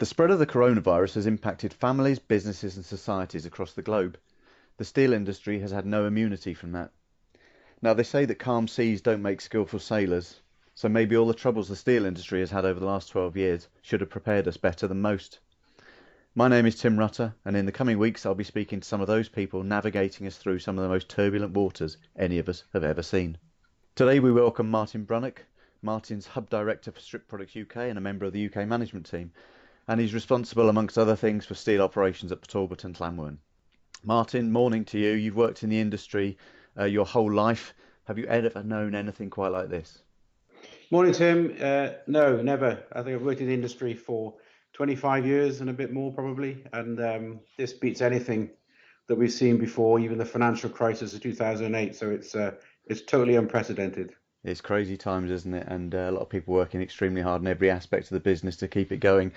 The spread of the coronavirus has impacted families, businesses, and societies across the globe. The steel industry has had no immunity from that. Now, they say that calm seas don't make skillful sailors, so maybe all the troubles the steel industry has had over the last 12 years should have prepared us better than most. My name is Tim Rutter, and in the coming weeks, I'll be speaking to some of those people navigating us through some of the most turbulent waters any of us have ever seen. Today, we welcome Martin Brunnock. Martin's Hub Director for Strip Products UK and a member of the UK management team and he's responsible, amongst other things, for steel operations at Talbot and Llanwern. Martin, morning to you. You've worked in the industry uh, your whole life. Have you ever known anything quite like this? Morning, Tim. Uh, no, never. I think I've worked in the industry for 25 years and a bit more, probably, and um, this beats anything that we've seen before, even the financial crisis of 2008. So it's uh, it's totally unprecedented. It's crazy times, isn't it? And uh, a lot of people working extremely hard in every aspect of the business to keep it going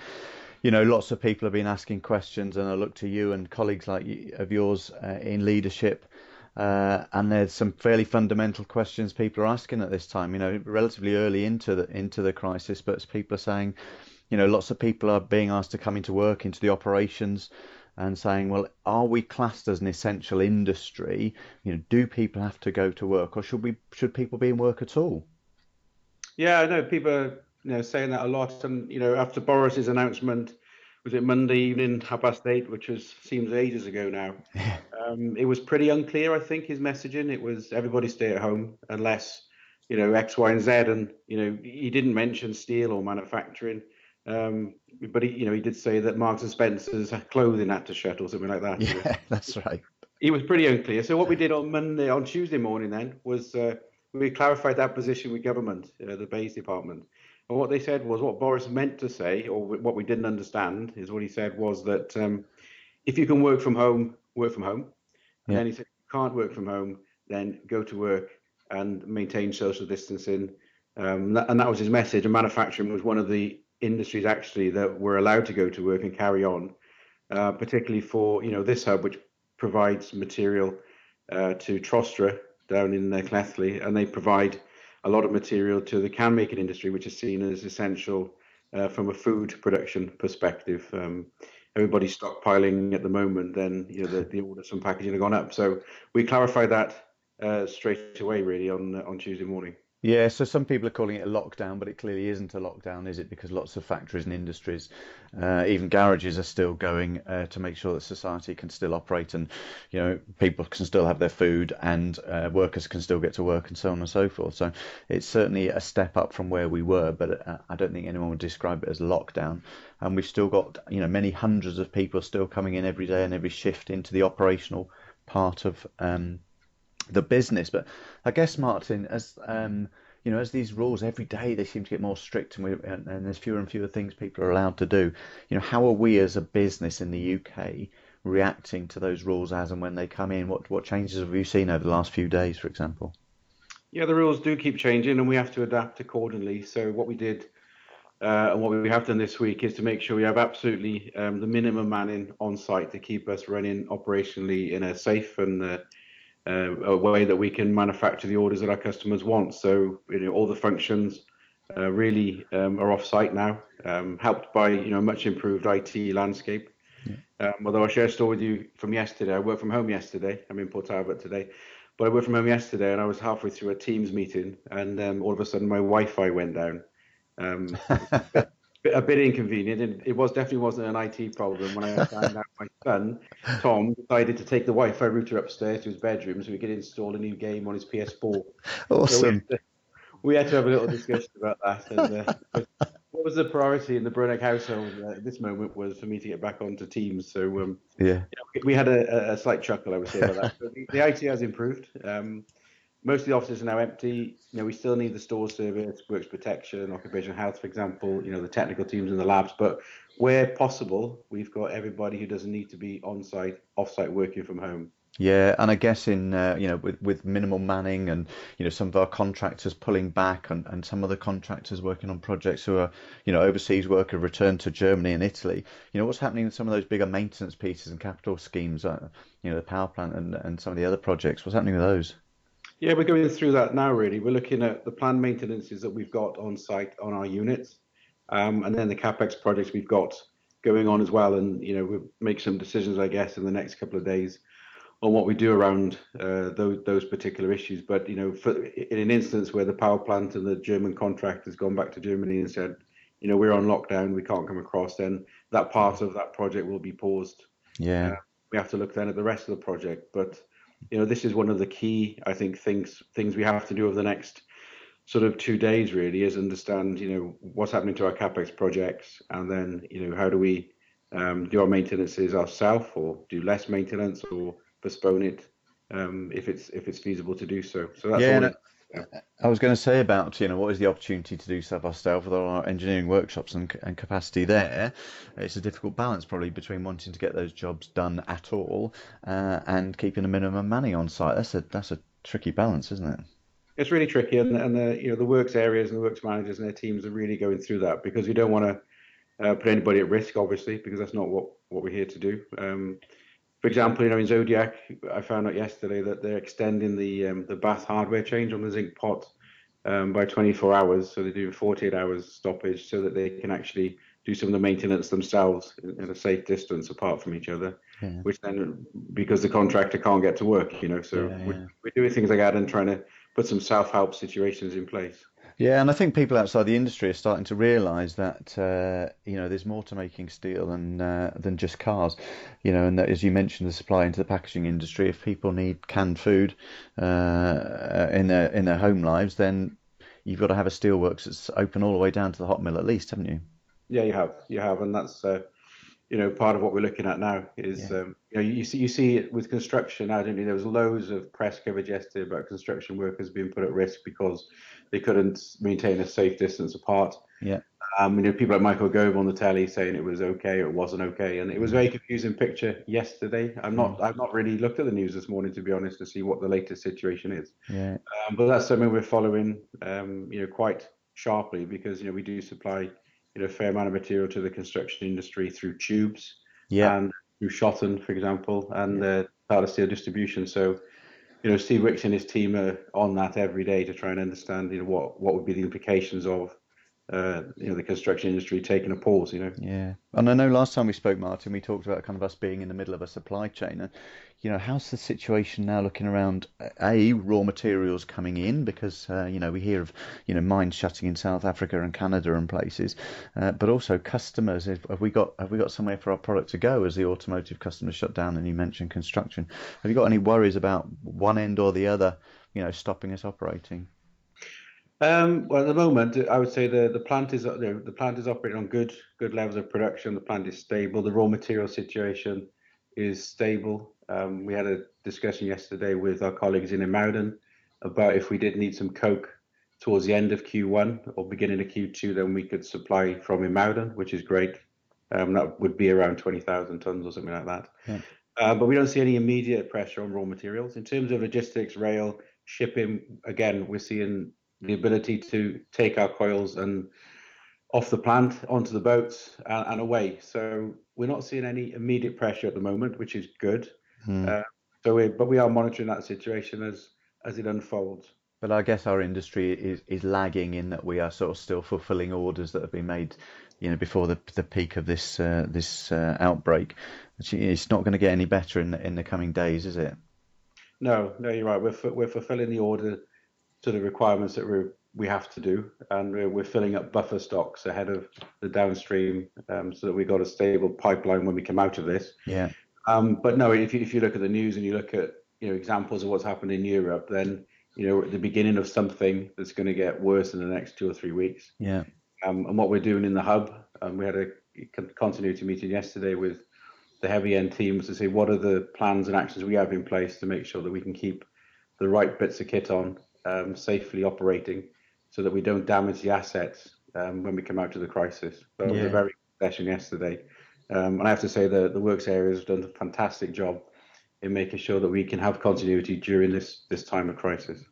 you know, lots of people have been asking questions, and I look to you and colleagues like of yours uh, in leadership. Uh, and there's some fairly fundamental questions people are asking at this time. You know, relatively early into the into the crisis, but people are saying, you know, lots of people are being asked to come into work, into the operations, and saying, well, are we classed as an essential industry? You know, do people have to go to work, or should we should people be in work at all? Yeah, I know people are you know, saying that a lot. And you know, after Boris's announcement, was it Monday evening, half past eight, which was seems ages ago now. um, it was pretty unclear. I think his messaging. It was everybody stay at home unless you know X, Y, and Z. And you know, he didn't mention steel or manufacturing. Um, but he, you know, he did say that Marks and Spencer's clothing had to shut or something like that. Yeah, that's right. He was pretty unclear. So what we did on Monday, on Tuesday morning, then was uh, we clarified that position with government, uh, the BEIS department. And what they said was what Boris meant to say, or what we didn't understand, is what he said was that um, if you can work from home, work from home. Yeah. Then he said, if you can't work from home, then go to work and maintain social distancing. Um, and that was his message. And manufacturing was one of the industries actually that were allowed to go to work and carry on, uh, particularly for you know this hub, which provides material uh, to Trostre down in uh, Llanelli, and they provide a lot of material to the can making industry, which is seen as essential uh, from a food production perspective. Um, everybody's stockpiling at the moment, then you know the, the orders from packaging have gone up. So we clarified that uh, straight away, really, on on Tuesday morning. Yeah, so some people are calling it a lockdown, but it clearly isn't a lockdown, is it? Because lots of factories and industries, uh, even garages, are still going uh, to make sure that society can still operate, and you know people can still have their food, and uh, workers can still get to work, and so on and so forth. So it's certainly a step up from where we were, but uh, I don't think anyone would describe it as a lockdown. And we've still got you know many hundreds of people still coming in every day and every shift into the operational part of um, the business. But I guess Martin, as um, you know, as these rules every day they seem to get more strict, and, we, and, and there's fewer and fewer things people are allowed to do. You know, how are we as a business in the UK reacting to those rules as and when they come in? What what changes have you seen over the last few days, for example? Yeah, the rules do keep changing, and we have to adapt accordingly. So what we did. Uh, and what we have done this week is to make sure we have absolutely um, the minimum manning on site to keep us running operationally in a safe and uh, uh, a way that we can manufacture the orders that our customers want. So you know, all the functions uh, really um, are off site now, um, helped by you know much improved IT landscape. Yeah. Um, although I share a story with you from yesterday, I worked from home yesterday. I'm in Port Talbot today, but I worked from home yesterday, and I was halfway through a Teams meeting, and um, all of a sudden my Wi-Fi went down. A bit inconvenient. and it was definitely wasn't an IT problem when I found out my son Tom decided to take the Wi-Fi router upstairs to his bedroom so he could install a new game on his PS4. Awesome. So we, had to, have a little discussion about that. And, uh, what was the priority in the Brunnock household uh, at this moment was for me to get back onto Teams. So um, yeah, you know, we had a, a, slight chuckle, I would say, about that. the, the, IT has improved. Um, most of the offices are now empty. You know, we still need the store service, works protection, occupational health, for example. You know, the technical teams in the labs. But where possible, we've got everybody who doesn't need to be on site, off site, working from home. Yeah, and I guess in uh, you know with with minimal manning and you know some of our contractors pulling back and, and some of the contractors working on projects who are you know overseas work have returned to Germany and Italy. You know what's happening with some of those bigger maintenance pieces and capital schemes, uh, you know the power plant and and some of the other projects. What's happening with those? Yeah, we're going through that now, really. We're looking at the planned maintenances that we've got on site on our units, um, and then the CapEx projects we've got going on as well, and you know we'll make some decisions, I guess, in the next couple of days on what we do around uh, those those particular issues. But you know, for, in an instance where the power plant and the German contract has gone back to Germany and said, you know, we're on lockdown, we can't come across, then that part of that project will be paused. Yeah. Uh, we have to look then at the rest of the project. But you know, this is one of the key, I think, things things we have to do over the next sort of two days. Really, is understand, you know, what's happening to our capex projects, and then you know, how do we um, do our maintenances ourselves, or do less maintenance, or postpone it um, if it's if it's feasible to do so. So that's yeah, all. I was going to say about you know what is the opportunity to do stuff ourselves with our engineering workshops and, and capacity there. It's a difficult balance probably between wanting to get those jobs done at all uh, and keeping a minimum money on site. That's a that's a tricky balance, isn't it? It's really tricky, and, and the you know the works areas and the works managers and their teams are really going through that because we don't want to uh, put anybody at risk, obviously, because that's not what what we're here to do. Um, for example, you know, in Zodiac, I found out yesterday that they're extending the um, the bath hardware change on the zinc pot um, by 24 hours. So they're doing 48 hours stoppage so that they can actually do some of the maintenance themselves in, a safe distance apart from each other. Yeah. Which then, because the contractor can't get to work, you know, so yeah, yeah. We're, we're doing things like that and trying to put some self-help situations in place. Yeah, and I think people outside the industry are starting to realise that uh, you know there's more to making steel than uh, than just cars, you know, and that, as you mentioned, the supply into the packaging industry. If people need canned food uh, in their in their home lives, then you've got to have a steelworks that's open all the way down to the hot mill at least, haven't you? Yeah, you have, you have, and that's uh, you know part of what we're looking at now is yeah. um, you know you see you see it with construction now, don't you? There was loads of press coverage yesterday about construction workers being put at risk because they couldn't maintain a safe distance apart. Yeah. Um, you know, people like Michael Gove on the telly saying it was okay or it wasn't okay, and it was a very confusing picture yesterday. I'm not, mm. I've not really looked at the news this morning to be honest to see what the latest situation is. Yeah. Um, but that's something we're following, um, you know, quite sharply because you know we do supply, you know, a fair amount of material to the construction industry through tubes. Yeah. And through Shotton, for example, and the uh, Tata Steel distribution. So you know, Steve Wicks and his team are on that every day to try and understand, you know, what what would be the implications of, uh, you know, the construction industry taking a pause. You know. Yeah, and I know last time we spoke, Martin, we talked about kind of us being in the middle of a supply chain, and you know, how's the situation now looking around? A raw materials coming in because uh, you know we hear of you know mines shutting in South Africa and Canada and places, uh, but also customers. Have we got have we got somewhere for our product to go as the automotive customers shut down? And you mentioned construction. Have you got any worries about one end or the other? You know, stopping us operating. Um, well, at the moment, I would say the, the plant is you know, the plant is operating on good good levels of production. The plant is stable. The raw material situation is stable. Um, we had a discussion yesterday with our colleagues in IJmuiden about if we did need some coke towards the end of Q1 or beginning of Q2, then we could supply from IJmuiden, which is great. Um, that would be around 20,000 tons or something like that. Yeah. Uh, but we don't see any immediate pressure on raw materials. In terms of logistics, rail, shipping, again, we're seeing the ability to take our coils and off the plant onto the boats and, and away. So we're not seeing any immediate pressure at the moment, which is good. Hmm. Uh, so, we, but we are monitoring that situation as as it unfolds. But I guess our industry is, is lagging in that we are sort of still fulfilling orders that have been made, you know, before the the peak of this uh, this uh, outbreak. It's not going to get any better in the, in the coming days, is it? No, no, you're right. We're we're fulfilling the order to the requirements that we we have to do, and we're, we're filling up buffer stocks ahead of the downstream, um, so that we've got a stable pipeline when we come out of this. Yeah. Um, but no, if you, if you look at the news and you look at you know examples of what's happened in Europe, then you know at the beginning of something that's going to get worse in the next two or three weeks. Yeah. Um, and what we're doing in the hub, um, we had a continuity meeting yesterday with the heavy end teams to say what are the plans and actions we have in place to make sure that we can keep the right bits of kit on um, safely operating, so that we don't damage the assets um, when we come out of the crisis. So yeah. it was a very good session yesterday. Um, and I have to say that the works area has done a fantastic job in making sure that we can have continuity during this this time of crisis.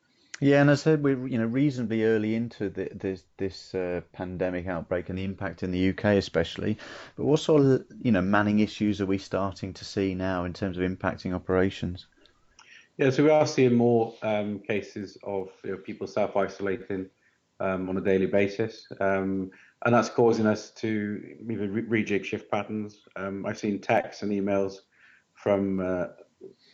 Yeah, and I said we're you know reasonably early into the, this this uh, pandemic outbreak and the impact in the UK especially. But what sort of you know manning issues are we starting to see now in terms of impacting operations? Yeah, so we are seeing more um, cases of you know, people self isolating um, on a daily basis. Um, and that's causing us to even re- rejig shift patterns. Um, I've seen texts and emails from uh,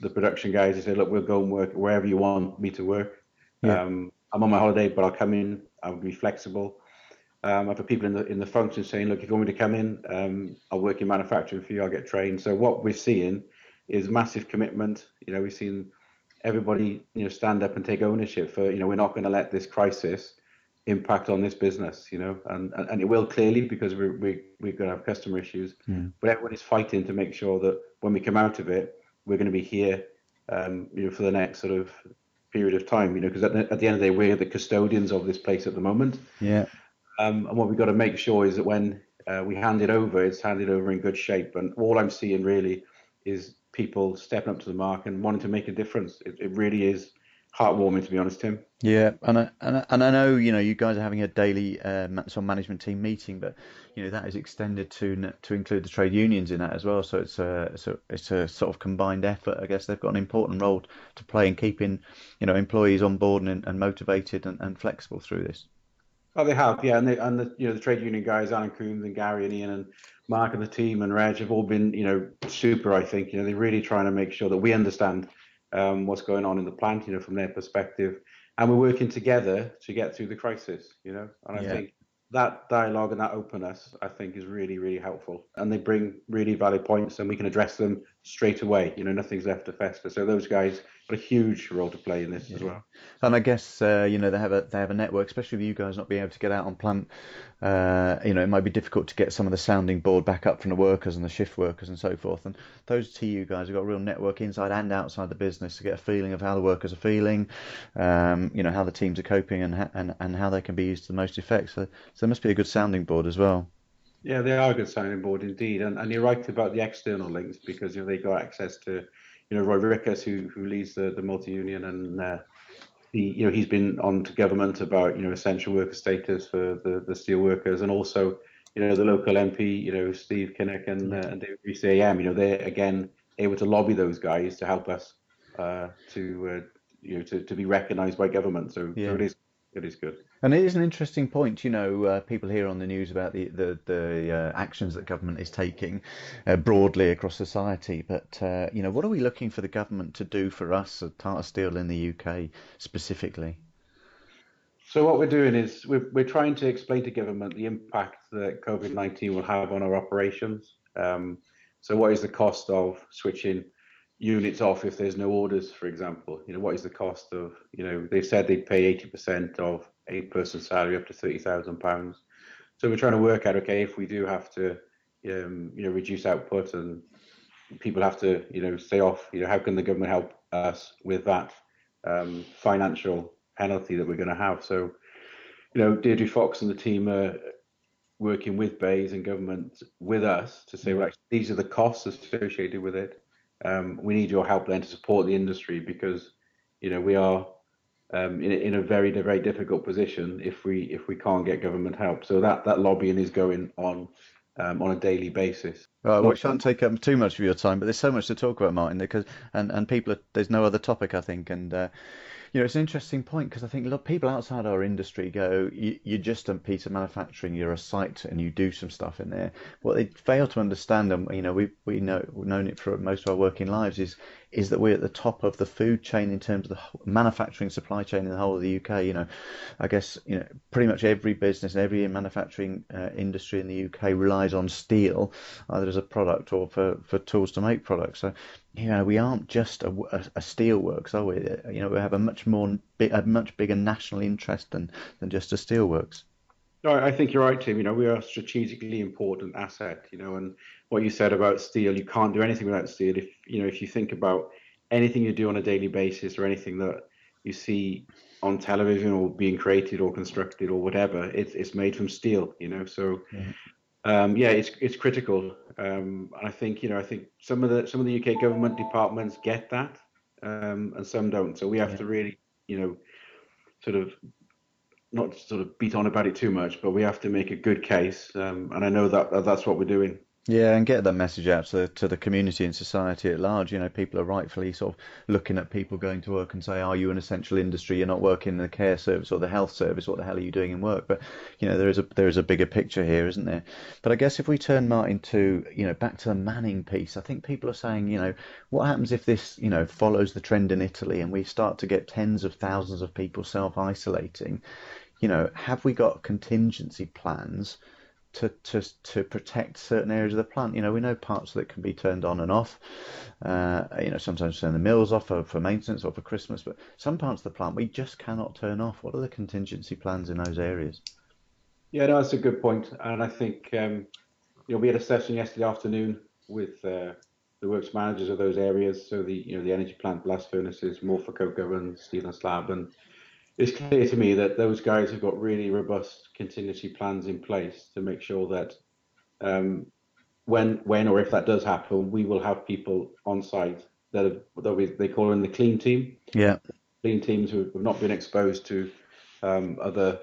the production guys who say, "Look, we'll go and work wherever you want me to work. Yeah. Um, I'm on my holiday, but I'll come in. I'll be flexible." Um, I've had people in the in the function saying, "Look, if you want me to come in, um, I'll work in manufacturing for you. I'll get trained." So what we're seeing is massive commitment. You know, we've seen everybody, you know, stand up and take ownership for. You know, we're not going to let this crisis impact on this business. You know, and and, it will clearly because we're we, we're going to have customer issues. Mm. But everybody's fighting to make sure that when we come out of it, we're going to be here, um, you know, for the next sort of period of time. You know, because at, at the end of the day, we're the custodians of this place at the moment. Yeah. Um, and what we've got to make sure is that when uh, we hand it over, it's handed over in good shape. And all I'm seeing really is people stepping up to the mark and wanting to make a difference. It, it really is heartwarming, to be honest, Tim. Yeah, and I, and I, and I know you know you guys are having a daily uh, sort of management team meeting, but you know that is extended to to include the trade unions in that as well. So it's a it's a, it's a sort of combined effort. I guess they've got an important role to play in keeping you know employees on board and, and motivated and, and flexible through this. Oh, they have, yeah, and they, and the you know the trade union guys, Alan Coombs and Gary and Ian and Mark and the team and Reg have all been you know super. I think you know they're really trying to make sure that we understand um, what's going on in the plant, you know, from their perspective, and we're working together to get through the crisis, you know. And I yeah. think that dialogue and that openness, I think, is really, really helpful. And they bring really valid points, and we can address them straight away. You know, nothing's left to fester. So those guys got a huge role to play in this yeah. as well. And I guess uh, you know they have a they have a network, especially with you guys not being able to get out on plant. Uh, you know, it might be difficult to get some of the sounding board back up from the workers and the shift workers and so forth. And those TU guys have got a real network inside and outside the business to get a feeling of how the workers are feeling, um, you know, how the teams are coping and, and and how they can be used to the most effect. So, so there must be a good sounding board as well. Yeah, they are a good sounding board indeed, and and you're right about the external links because you know, they got access to you know, Roy Rickhuss, who who leads the, the multi union, and uh, he you know he's been on to government about you know essential worker status for the the steel workers, and also you know the local MP, you know Steve Kinnock and uh, and David CAM, you know they're again able to lobby those guys to help us uh, to uh, you know to, to be recognised by government. So, yeah. so it is it is good. And it is an interesting point. You know, uh, people hear on the news about the the, the uh, actions that government is taking uh, broadly across society. But uh, you know, what are we looking for the government to do for us at Tata Steel in the UK specifically? So what we're doing is we're we're trying to explain to government the impact that COVID nineteen will have on our operations. Um, so what is the cost of switching units off if there's no orders, for example? You know, what is the cost of, you know, they said they'd pay 80% of a person's salary up to £30,000. So we're trying to work out, okay, if we do have to, um, you know, reduce output and people have to, you know, stay off, you know, how can the government help us with that um, financial penalty that we're going to have? So, you know, Deirdre Fox and the team are working with BEIS and government with us to say, well, actually, these are the costs associated with it um, we need your help then to support the industry because you know we are um, in, in a very very difficult position if we if we can't get government help. So that that lobbying is going on um, on a daily basis. Right, well, we shan't take up too much of your time, but there's so much to talk about, Martin. Because and and people, are, there's no other topic, I think, and uh, you know, it's an interesting point because I think look, people outside our industry go, you, you're just a piece of manufacturing, you're a site, and you do some stuff in there. What they fail to understand, and you know, we we know known it for most of our working lives, is is that we're at the top of the food chain in terms of the manufacturing supply chain in the whole of the UK. You know, I guess you know pretty much every business and every manufacturing uh, industry in the UK relies on steel either as a product or for, for tools to make products. So you know we aren't just a, a, a steelworks, are we? You know we have a much more a much bigger national interest than than just a steelworks. No, I think you're right, Tim. You know, we are a strategically important asset. You know, and what you said about steel, you can't do anything without steel. If you know, if you think about anything you do on a daily basis or anything that you see on television or being created or constructed or whatever, it's it's made from steel. You know, so yeah, um, yeah it's it's critical. Um, and I think you know, I think some of the some of the UK government departments get that, um, and some don't. So we have yeah. to really, you know, sort of not sort of beat on about it too much, but we have to make a good case, um, and I know that that's what we're doing. Yeah, and get that message out to the, to the community and society at large. You know, people are rightfully sort of looking at people going to work and say, "Are you an essential industry? You're not working in the care service or the health service. What the hell are you doing in work?" But you know, there is a there is a bigger picture here, isn't there? But I guess if we turn Martin to you know back to the Manning piece, I think people are saying, you know, what happens if this you know follows the trend in Italy and we start to get tens of thousands of people self isolating? You know, have we got contingency plans? To, to, to protect certain areas of the plant. You know, we know parts that can be turned on and off. Uh, you know, sometimes turn the mills off for, for maintenance or for Christmas, but some parts of the plant we just cannot turn off. What are the contingency plans in those areas? Yeah, no, that's a good point. and I think um, you know we had a session yesterday afternoon with uh, the works managers of those areas. So the you know the energy plant, blast furnaces, Morfa coke oven, steel and slab, and it's clear to me that those guys have got really robust contingency plans in place to make sure that um, when when or if that does happen, we will have people on site that have that we, they call in the clean team. Yeah, clean teams who have not been exposed to um, other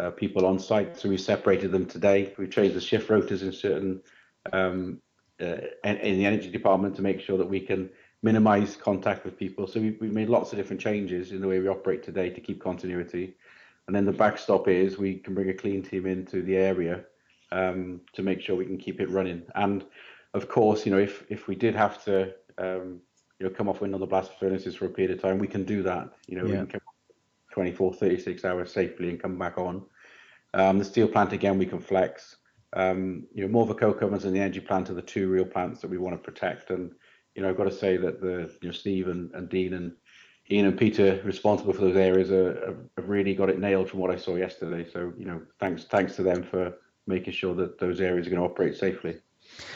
uh, people on site. So we separated them today. We changed the shift rotas in certain um, uh, in the energy department to make sure that we can minimize contact with people. So we, we've made lots of different changes in the way we operate today to keep continuity. And then the backstop is we can bring a clean team into the area um, to make sure we can keep it running. And of course, you know, if if we did have to, um, you know, come off wind on the blast furnaces for a period of time, we can do that. You know, yeah. we can come 24, 36 hours safely and come back on. Um, the steel plant again, we can flex. Um, you know, Morfa coke ovens and the energy plant are the two real plants that we want to protect. And you know, I've got to say that the you know Steve and, and Dean and Ian and Peter responsible for those areas are, have really got it nailed from what I saw yesterday. So you know, thanks thanks to them for making sure that those areas are going to operate safely.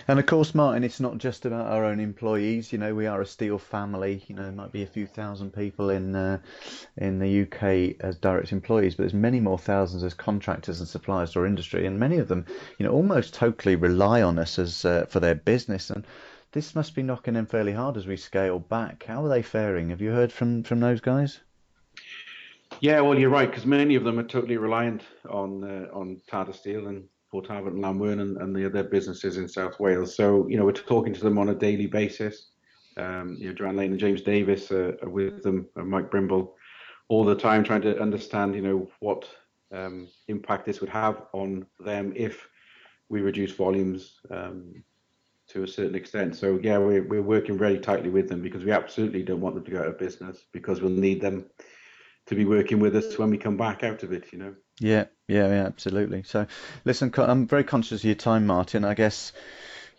And of course, Martin, it's not just about our own employees. You know, we are a steel family. You know, there might be a few thousand people in uh, in the UK as direct employees, but there's many more thousands as contractors and suppliers to our industry, and many of them, you know, almost totally rely on us as uh, for their business. And this must be knocking them fairly hard as we scale back. How are they faring? Have you heard from from those guys? Yeah, well, you're right because many of them are totally reliant on uh, on Tata Steel and Port Talbot and Llanwern and, and the other businesses in South Wales. So you know we're talking to them on a daily basis. Um, you know, Joanne Lane and James Davis are, are with them, and Mike Brimble, all the time trying to understand, you know, what um, impact this would have on them if we reduce volumes um, to a certain extent. So yeah, we're we're working very tightly with them because we absolutely don't want them to go out of business because we'll need them to be working with us when we come back out of it. You know. Yeah, yeah, yeah, absolutely. So, listen, I'm very conscious of your time, Martin. I guess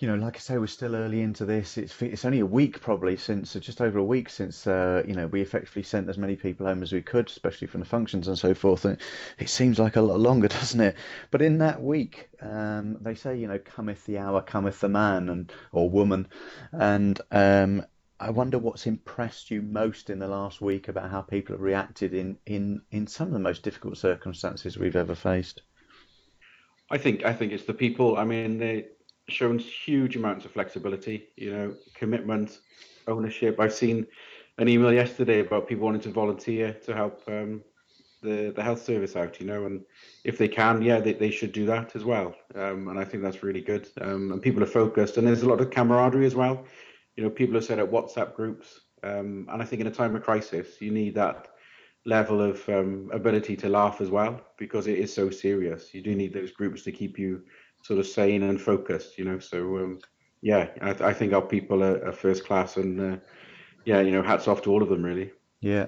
you know, like I say, we're still early into this. It's it's only a week probably since, just over a week since, uh, you know, we effectively sent as many people home as we could, especially from the functions and so forth. And it seems like a lot longer, doesn't it? But in that week, um, they say, you know, cometh the hour, cometh the man and or woman, and um, I wonder what's impressed you most in the last week about how people have reacted in in in some of the most difficult circumstances we've ever faced. I think I think it's the people. I mean, they shown huge amounts of flexibility, you know, commitment, ownership. I've seen an email yesterday about people wanting to volunteer to help um, the the health service out, you know, and if they can, yeah, they, they should do that as well. Um, and I think that's really good. Um, and people are focused, and there's a lot of camaraderie as well. You know, people are set up WhatsApp groups, um, and I think in a time of crisis, you need that level of um, ability to laugh as well because it is so serious. You do need those groups to keep you sort of sane and focused, you know. So um, yeah, I, I, think our people are, are first class, and uh, yeah, you know, hats off to all of them, really. Yeah.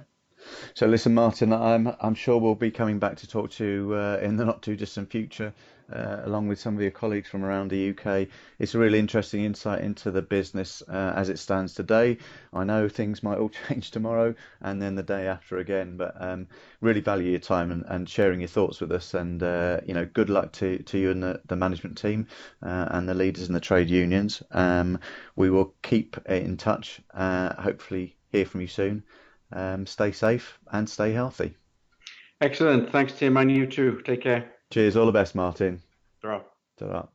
So listen, Martin, I'm I'm sure we'll be coming back to talk to uh, in the not too distant future uh, along with some of your colleagues from around the UK. It's a really interesting insight into the business uh, as it stands today. I know things might all change tomorrow and then the day after again, but um, really value your time and, and, sharing your thoughts with us. And uh, you know, good luck to, to you and the, the management team uh, and the leaders in the trade unions. Um, we will keep in touch. Uh, hopefully, hear from you soon. Um, stay safe and stay healthy. Excellent. Thanks, Tim, and you too. Take care. Cheers. All the best, Martin. Ta-ra.